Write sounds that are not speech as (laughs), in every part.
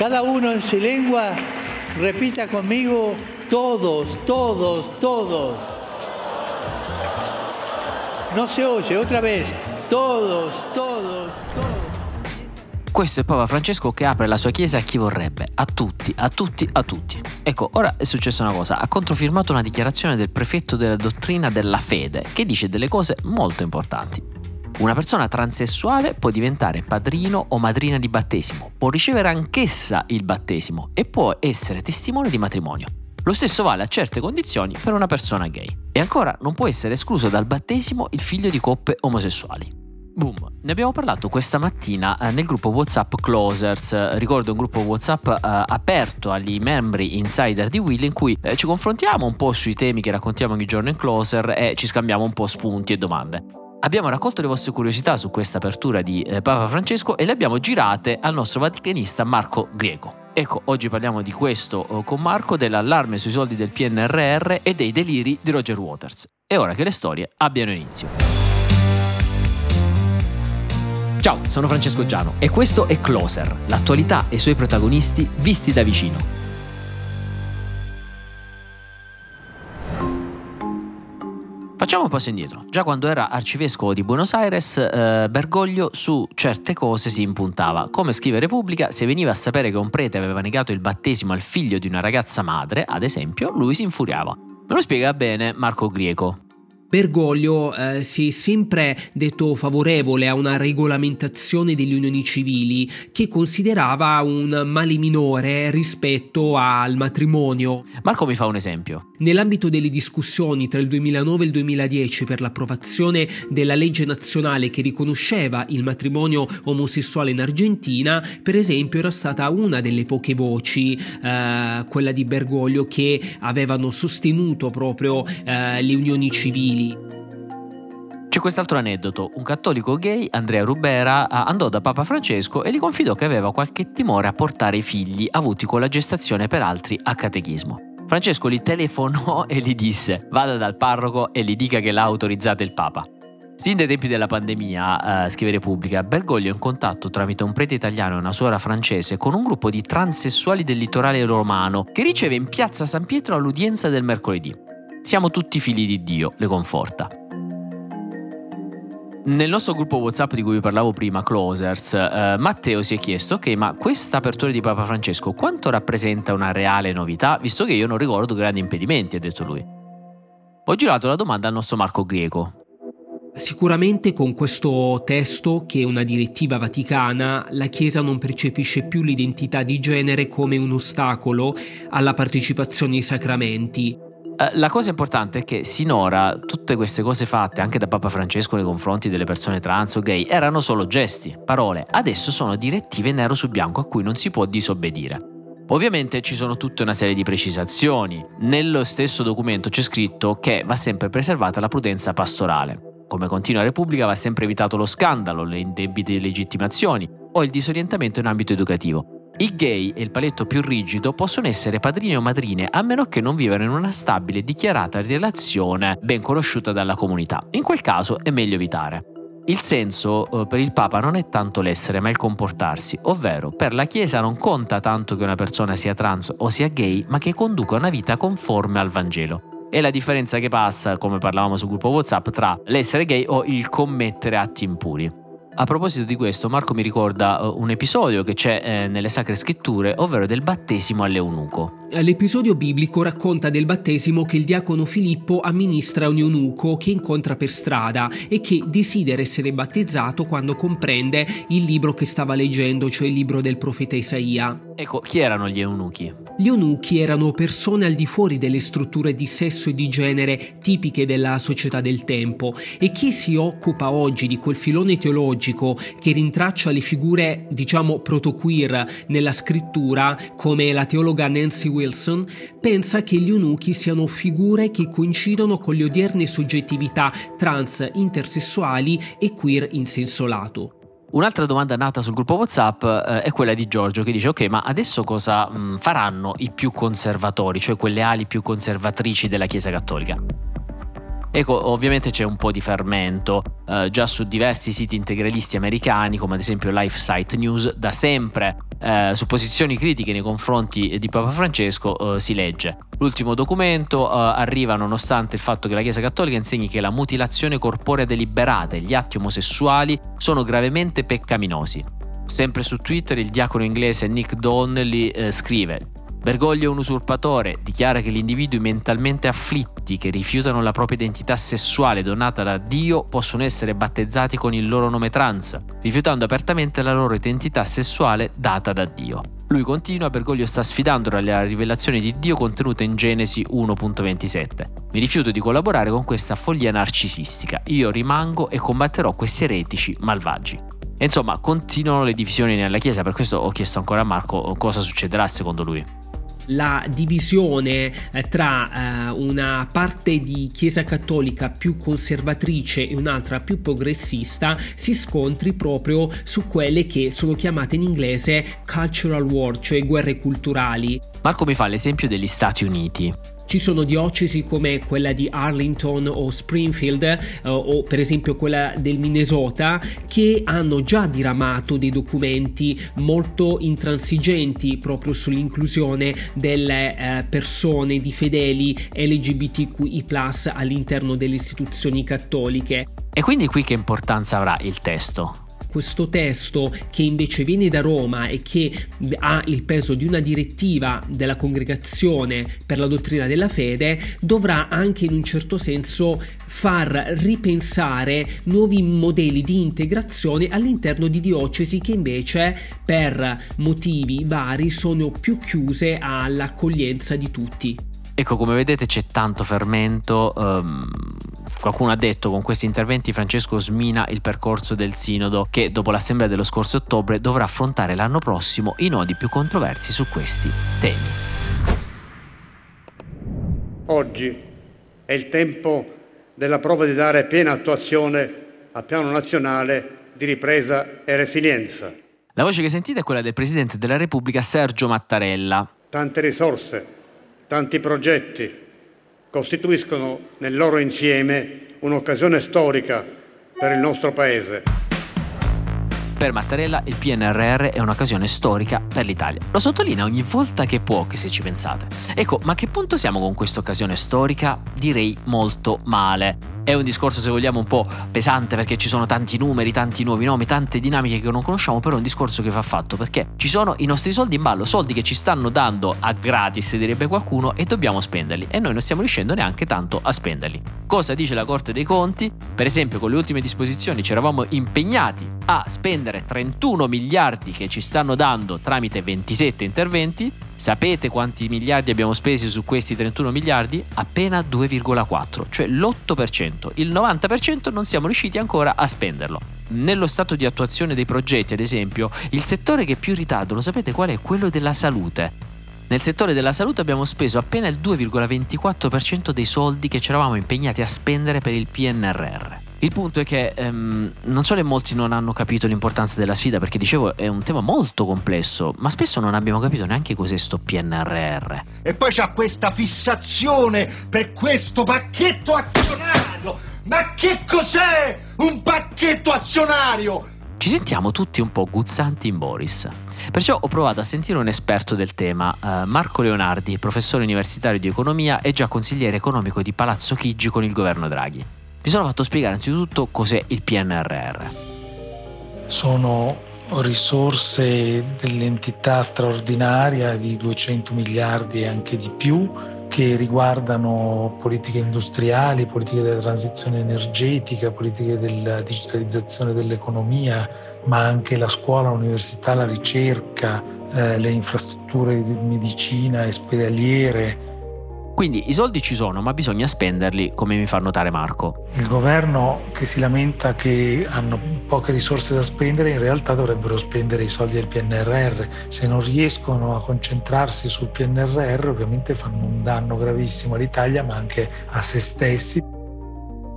Cada uno en su lengua repita conmigo todos, todos, todos. No se oye, otra vez. Todos, todos, todos. Questo è Papa Francesco che apre la sua chiesa a chi vorrebbe, a tutti, a tutti, a tutti. Ecco, ora è successa una cosa, ha controfirmato una dichiarazione del prefetto della dottrina della fede che dice delle cose molto importanti. Una persona transessuale può diventare padrino o madrina di battesimo, può ricevere anch'essa il battesimo e può essere testimone di matrimonio. Lo stesso vale a certe condizioni per una persona gay. E ancora non può essere escluso dal battesimo il figlio di coppie omosessuali. Boom, ne abbiamo parlato questa mattina eh, nel gruppo WhatsApp Closers, ricordo un gruppo WhatsApp eh, aperto agli membri insider di Will in cui eh, ci confrontiamo un po' sui temi che raccontiamo ogni giorno in Closer e ci scambiamo un po' spunti e domande. Abbiamo raccolto le vostre curiosità su questa apertura di eh, Papa Francesco e le abbiamo girate al nostro vaticanista Marco Greco. Ecco, oggi parliamo di questo eh, con Marco, dell'allarme sui soldi del PNRR e dei deliri di Roger Waters. È ora che le storie abbiano inizio. Ciao, sono Francesco Giano e questo è Closer, l'attualità e i suoi protagonisti visti da vicino. Facciamo un passo indietro. Già quando era arcivescovo di Buenos Aires, eh, Bergoglio su certe cose si impuntava. Come scrive Repubblica, se veniva a sapere che un prete aveva negato il battesimo al figlio di una ragazza madre, ad esempio, lui si infuriava. Me lo spiega bene Marco Grieco. Bergoglio eh, si è sempre detto favorevole a una regolamentazione delle unioni civili che considerava un male minore rispetto al matrimonio. Marco mi fa un esempio. Nell'ambito delle discussioni tra il 2009 e il 2010 per l'approvazione della legge nazionale che riconosceva il matrimonio omosessuale in Argentina, per esempio era stata una delle poche voci, eh, quella di Bergoglio, che avevano sostenuto proprio eh, le unioni civili femminili. C'è quest'altro aneddoto. Un cattolico gay, Andrea Rubera, andò da Papa Francesco e gli confidò che aveva qualche timore a portare i figli avuti con la gestazione per altri a catechismo. Francesco gli telefonò (laughs) e gli disse vada dal parroco e gli dica che l'ha autorizzata il Papa. Sin dai tempi della pandemia, eh, scrive Repubblica, Bergoglio è in contatto tramite un prete italiano e una suora francese con un gruppo di transessuali del litorale romano che riceve in piazza San Pietro all'udienza del mercoledì. Siamo tutti figli di Dio, le conforta. Nel nostro gruppo WhatsApp di cui vi parlavo prima, Closers, eh, Matteo si è chiesto: ok, ma questa apertura di Papa Francesco quanto rappresenta una reale novità, visto che io non ricordo grandi impedimenti, ha detto lui. Ho girato la domanda al nostro Marco Greco. Sicuramente con questo testo, che è una direttiva vaticana, la Chiesa non percepisce più l'identità di genere come un ostacolo alla partecipazione ai sacramenti, eh, la cosa importante è che sinora tutte queste cose fatte anche da Papa Francesco nei confronti delle persone trans o gay erano solo gesti, parole, adesso sono direttive nero su bianco a cui non si può disobbedire. Ovviamente ci sono tutta una serie di precisazioni. Nello stesso documento c'è scritto che va sempre preservata la prudenza pastorale. Come continua Repubblica va sempre evitato lo scandalo, le indebite legittimazioni o il disorientamento in ambito educativo. I gay e il paletto più rigido possono essere padrini o madrine a meno che non vivano in una stabile e dichiarata relazione ben conosciuta dalla comunità. In quel caso è meglio evitare. Il senso eh, per il Papa non è tanto l'essere ma il comportarsi, ovvero per la Chiesa non conta tanto che una persona sia trans o sia gay, ma che conduca una vita conforme al Vangelo. È la differenza che passa, come parlavamo sul gruppo WhatsApp, tra l'essere gay o il commettere atti impuri. A proposito di questo, Marco mi ricorda uh, un episodio che c'è eh, nelle Sacre Scritture, ovvero del battesimo all'eunuco. L'episodio biblico racconta del battesimo che il diacono Filippo amministra a un eunuco che incontra per strada e che desidera essere battezzato quando comprende il libro che stava leggendo, cioè il libro del profeta Isaia. Ecco, chi erano gli eunuchi? Gli eunuchi erano persone al di fuori delle strutture di sesso e di genere tipiche della società del tempo e chi si occupa oggi di quel filone teologico che rintraccia le figure, diciamo, proto-queer nella scrittura, come la teologa Nancy Wilson, pensa che gli eunuchi siano figure che coincidono con le odierne soggettività trans, intersessuali e queer in senso lato. Un'altra domanda nata sul gruppo WhatsApp eh, è quella di Giorgio che dice ok ma adesso cosa mh, mm, faranno i più conservatori, cioè quelle ali più conservatrici della Chiesa Cattolica? Ecco, ovviamente c'è un po' di fermento, eh, già su diversi siti integralisti americani, come ad esempio LifeSite News, da sempre eh, su posizioni critiche nei confronti di Papa Francesco eh, si legge. L'ultimo documento eh, arriva nonostante il fatto che la Chiesa Cattolica insegni che la mutilazione corporea deliberata e gli atti omosessuali sono gravemente peccaminosi. Sempre su Twitter il diacono inglese Nick Donnelly eh, scrive Bergoglio è un usurpatore, dichiara che gli individui mentalmente afflitti che rifiutano la propria identità sessuale donata da Dio possono essere battezzati con il loro nome trans, rifiutando apertamente la loro identità sessuale data da Dio. Lui continua, Bergoglio sta sfidando la rivelazione di Dio contenuta in Genesi 1.27. Mi rifiuto di collaborare con questa follia narcisistica. Io rimango e combatterò questi eretici malvagi. Insomma, continuano le divisioni nella Chiesa, per questo ho chiesto ancora a Marco cosa succederà secondo lui la divisione eh, tra eh, una parte di Chiesa cattolica più conservatrice e un'altra più progressista si scontri proprio su quelle che sono chiamate in inglese cultural war, cioè guerre culturali. Marco mi fa l'esempio degli Stati Uniti. Ci sono diocesi come quella di Arlington o Springfield eh, o per esempio quella del Minnesota che hanno già diramato dei documenti molto intransigenti proprio sull'inclusione delle eh, persone di fedeli LGBTQI all'interno delle istituzioni cattoliche. E quindi qui che importanza avrà il testo? Questo testo che invece viene da Roma e che ha il peso di una direttiva della congregazione per la dottrina della fede dovrà anche in un certo senso far ripensare nuovi modelli di integrazione all'interno di diocesi che invece per motivi vari sono più chiuse all'accoglienza di tutti. Ecco, come vedete c'è tanto fermento. Um, qualcuno ha detto con questi interventi Francesco smina il percorso del sinodo che dopo l'assemblea dello scorso ottobre dovrà affrontare l'anno prossimo i nodi più controversi su questi temi. Oggi è il tempo della prova di dare piena attuazione al piano nazionale di ripresa e resilienza. La voce che sentite è quella del Presidente della Repubblica Sergio Mattarella. Tante risorse Tanti progetti costituiscono nel loro insieme un'occasione storica per il nostro Paese. Per Mattarella il PNRR è un'occasione storica per l'Italia. Lo sottolinea ogni volta che può, che se ci pensate. Ecco, ma a che punto siamo con questa occasione storica? Direi molto male. È un discorso, se vogliamo, un po' pesante perché ci sono tanti numeri, tanti nuovi nomi, tante dinamiche che non conosciamo, però è un discorso che va fatto perché ci sono i nostri soldi in ballo, soldi che ci stanno dando a gratis, direbbe qualcuno, e dobbiamo spenderli e noi non stiamo riuscendo neanche tanto a spenderli. Cosa dice la Corte dei Conti? Per esempio, con le ultime disposizioni ci eravamo impegnati a spendere 31 miliardi che ci stanno dando tramite 27 interventi, Sapete quanti miliardi abbiamo spesi su questi 31 miliardi? Appena 2,4, cioè l'8%. Il 90% non siamo riusciti ancora a spenderlo. Nello stato di attuazione dei progetti, ad esempio, il settore che più ritardo, lo sapete qual è? Quello della salute. Nel settore della salute abbiamo speso appena il 2,24% dei soldi che ci eravamo impegnati a spendere per il PNRR. Il punto è che ehm, non solo molti non hanno capito l'importanza della sfida, perché dicevo è un tema molto complesso, ma spesso non abbiamo capito neanche cos'è sto PNRR. E poi c'ha questa fissazione per questo pacchetto azionario! Ma che cos'è un pacchetto azionario? Ci sentiamo tutti un po' guzzanti in Boris. Perciò ho provato a sentire un esperto del tema, eh, Marco Leonardi, professore universitario di economia e già consigliere economico di Palazzo Chigi con il governo Draghi. Mi sono fatto spiegare innanzitutto cos'è il PNRR. Sono risorse dell'entità straordinaria di 200 miliardi e anche di più che riguardano politiche industriali, politiche della transizione energetica, politiche della digitalizzazione dell'economia, ma anche la scuola, l'università, la ricerca, eh, le infrastrutture di medicina ospedaliere, quindi i soldi ci sono, ma bisogna spenderli, come mi fa notare Marco. Il governo che si lamenta che hanno poche risorse da spendere, in realtà dovrebbero spendere i soldi del PNRR. Se non riescono a concentrarsi sul PNRR, ovviamente fanno un danno gravissimo all'Italia, ma anche a se stessi.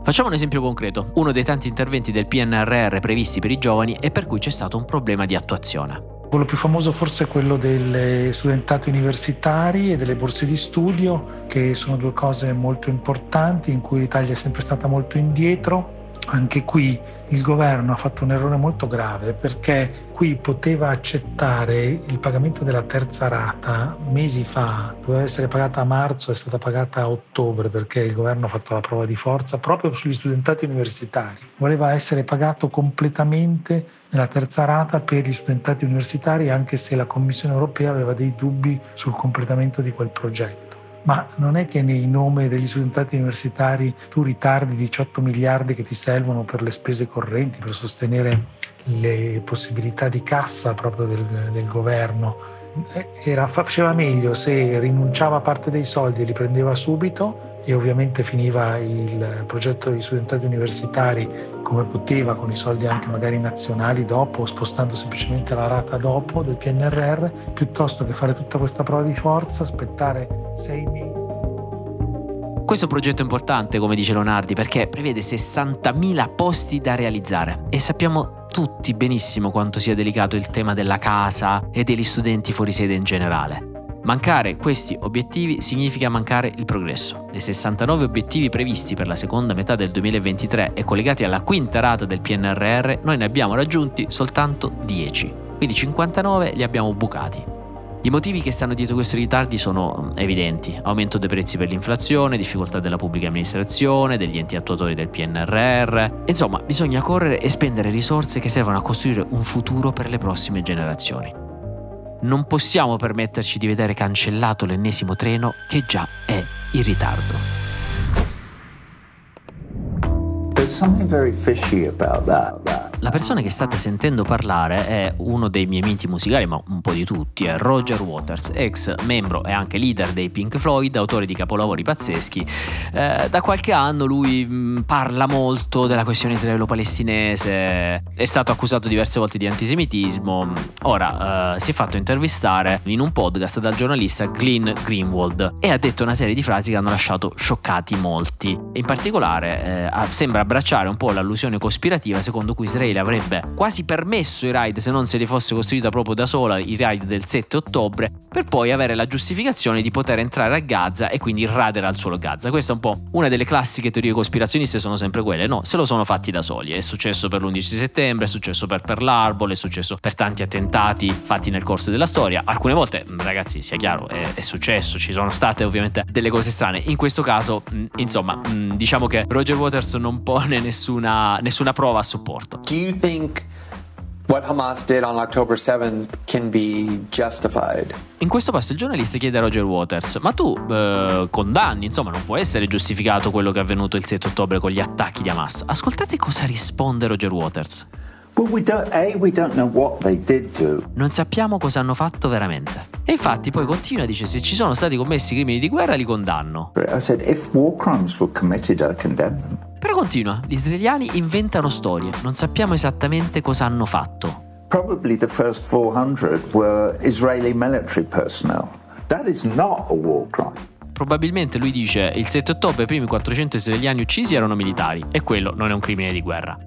Facciamo un esempio concreto. Uno dei tanti interventi del PNRR previsti per i giovani e per cui c'è stato un problema di attuazione. Quello più famoso forse è quello delle studentati universitari e delle borse di studio, che sono due cose molto importanti in cui l'Italia è sempre stata molto indietro anche qui il governo ha fatto un errore molto grave perché qui poteva accettare il pagamento della terza rata mesi fa, doveva essere pagata a marzo, è stata pagata a ottobre perché il governo ha fatto la prova di forza proprio sugli studentati universitari. Voleva essere pagato completamente nella terza rata per gli studentati universitari anche se la Commissione europea aveva dei dubbi sul completamento di quel progetto ma non è che nei nomi degli studentati universitari tu ritardi 18 miliardi che ti servono per le spese correnti, per sostenere le possibilità di cassa proprio del, del governo. Era, faceva meglio se rinunciava a parte dei soldi e li prendeva subito e ovviamente finiva il progetto degli studentati universitari come poteva con i soldi anche magari nazionali dopo, spostando semplicemente la rata dopo del PNRR, piuttosto che fare tutta questa prova di forza, aspettare sei mesi. Questo progetto è importante, come dice Leonardi, perché prevede 60.000 posti da realizzare e sappiamo tutti benissimo quanto sia delicato il tema della casa e degli studenti fuori sede in generale. Mancare questi obiettivi significa mancare il progresso. Dei 69 obiettivi previsti per la seconda metà del 2023 e collegati alla quinta rata del PNRR, noi ne abbiamo raggiunti soltanto 10, quindi 59 li abbiamo bucati. I motivi che stanno dietro questi ritardi sono evidenti. Aumento dei prezzi per l'inflazione, difficoltà della pubblica amministrazione, degli enti attuatori del PNRR. Insomma, bisogna correre e spendere risorse che servono a costruire un futuro per le prossime generazioni non possiamo permetterci di vedere cancellato l'ennesimo treno che già è in ritardo. There's something very fishy about that. La persona che state sentendo parlare è uno dei miei miti musicali, ma un po' di tutti, è Roger Waters, ex membro e anche leader dei Pink Floyd, autore di capolavori pazzeschi. Eh, da qualche anno lui mm, parla molto della questione israelo-palestinese, è stato accusato diverse volte di antisemitismo, ora eh, si è fatto intervistare in un podcast dal giornalista Glenn Greenwald e ha detto una serie di frasi che hanno lasciato scioccati molti. In particolare eh, sembra abbracciare un po' l'allusione cospirativa secondo cui Israele Israele avrebbe quasi permesso i raid se non se li fosse costruita proprio da sola, i raid del 7 ottobre, per poi avere la giustificazione di poter entrare a Gaza e quindi radere al suolo Gaza. Questa è un po' una delle classiche teorie cospirazioniste, sono sempre quelle, no, se lo sono fatti da soli. È successo per l'11 settembre, è successo per Pearl Harbor, è successo per tanti attentati fatti nel corso della storia. Alcune volte, ragazzi, sia chiaro, è, è successo, ci sono state ovviamente delle cose strane. In questo caso, insomma, diciamo che Roger Waters non pone nessuna, nessuna prova a supporto. Do you think what Hamas did on October 7th can be justified? In questo passo il giornalista chiede a Roger Waters: Ma tu eh, condanni, insomma, non può essere giustificato quello che è avvenuto il 7 ottobre con gli attacchi di Hamas. Ascoltate cosa risponde Roger Waters. Well, we don't, A, we don't know what they did do. Non sappiamo cosa hanno fatto veramente. E infatti poi continua, dice, se ci sono stati commessi crimini di guerra li condanno. I said, if war crimes were committed, I condemn them. Però continua, gli israeliani inventano storie, non sappiamo esattamente cosa hanno fatto. Probably the first 400 were Israeli military personnel. That is not a war crime. Probabilmente lui dice il 7 ottobre i primi 400 israeliani uccisi erano militari e quello non è un crimine di guerra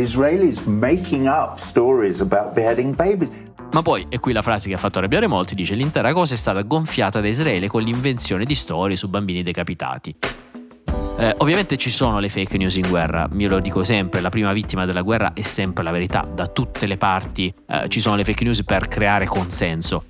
Israelis Ma poi, e qui la frase che ha fatto arrabbiare molti, dice l'intera cosa è stata gonfiata da Israele con l'invenzione di storie su bambini decapitati. Eh, ovviamente ci sono le fake news in guerra, io lo dico sempre, la prima vittima della guerra è sempre la verità, da tutte le parti eh, ci sono le fake news per creare consenso.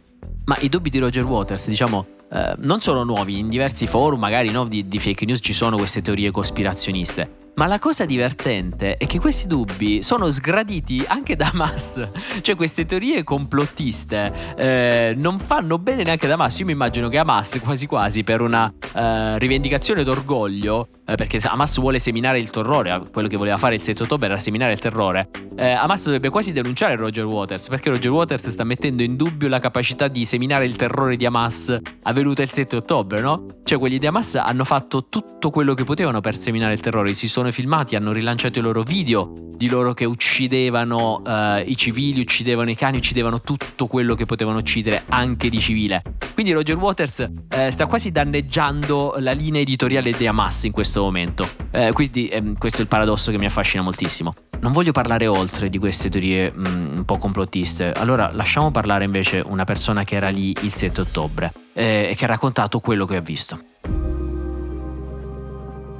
Ma i dubbi di Roger Waters, diciamo, eh, non sono nuovi, in diversi forum magari no, di, di fake news ci sono queste teorie cospirazioniste. Ma la cosa divertente è che questi dubbi sono sgraditi anche da Hamas. Cioè queste teorie complottiste eh, non fanno bene neanche da Hamas. Io mi immagino che Hamas quasi quasi per una eh, rivendicazione d'orgoglio, eh, perché Hamas vuole seminare il terrore, quello che voleva fare il 7 ottobre era seminare il terrore, eh, Hamas dovrebbe quasi denunciare Roger Waters, perché Roger Waters sta mettendo in dubbio la capacità di seminare il terrore di Hamas avvenuta il 7 ottobre, no? Cioè quelli di Hamas hanno fatto tutto quello che potevano per seminare il terrore, si sono filmati, hanno rilanciato i loro video di loro che uccidevano uh, i civili, uccidevano i cani, uccidevano tutto quello che potevano uccidere anche di civile. Quindi Roger Waters uh, sta quasi danneggiando la linea editoriale di Hamas in questo momento. Uh, quindi um, questo è il paradosso che mi affascina moltissimo. non voglio parlare oltre di queste teorie mm, un po' complottiste, allora lasciamo parlare invece una persona che era lì il 7 ottobre eh, e che ha raccontato quello che ha visto.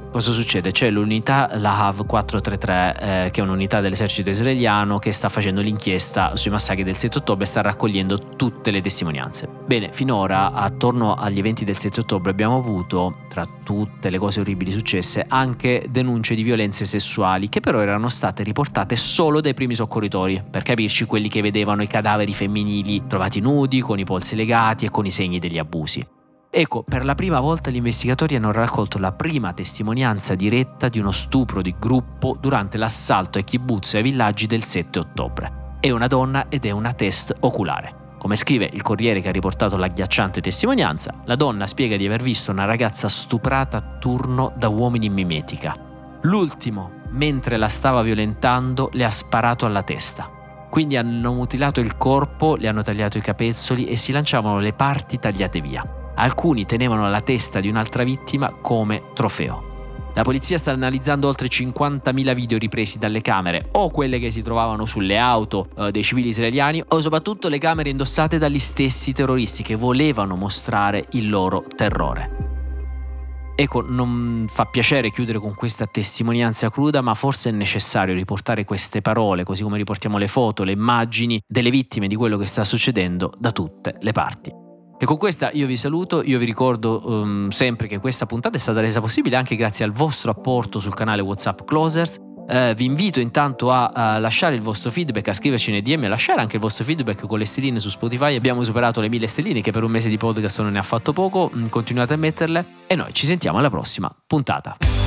Cosa succede? C'è l'unità Lahav 433, eh, che è un'unità dell'esercito israeliano che sta facendo l'inchiesta sui massacri del 7 ottobre e sta raccogliendo tutte le testimonianze. Bene, finora, attorno agli eventi del 7 ottobre, abbiamo avuto, tra tutte le cose orribili successe, anche denunce di violenze sessuali, che però erano state riportate solo dai primi soccorritori, per capirci quelli che vedevano i cadaveri femminili trovati nudi, con i polsi legati e con i segni degli abusi. Ecco, per la prima volta gli investigatori hanno raccolto la prima testimonianza diretta di uno stupro di gruppo durante l'assalto ai kibbutz e ai villaggi del 7 ottobre. È una donna ed è una test oculare. Come scrive il Corriere che ha riportato l'agghiacciante testimonianza, la donna spiega di aver visto una ragazza stuprata a turno da uomini in mimetica. L'ultimo, mentre la stava violentando, le ha sparato alla testa. Quindi hanno mutilato il corpo, le hanno tagliato i capezzoli e si lanciavano le parti tagliate via. Alcuni tenevano la testa di un'altra vittima come trofeo. La polizia sta analizzando oltre 50.000 video ripresi dalle camere, o quelle che si trovavano sulle auto eh, dei civili israeliani, o soprattutto le camere indossate dagli stessi terroristi che volevano mostrare il loro terrore. Ecco, non fa piacere chiudere con questa testimonianza cruda, ma forse è necessario riportare queste parole, così come riportiamo le foto, le immagini delle vittime di quello che sta succedendo da tutte le parti. E con questa io vi saluto, io vi ricordo um, sempre che questa puntata è stata resa possibile anche grazie al vostro apporto sul canale WhatsApp Closers. Uh, vi invito intanto a, a, lasciare il vostro feedback, a scriverci nei DM, a lasciare anche il vostro feedback con le stelline su Spotify. Abbiamo superato le mille stelline che per un mese di podcast non ne ha fatto poco, mm, continuate a metterle e noi ci sentiamo alla prossima puntata.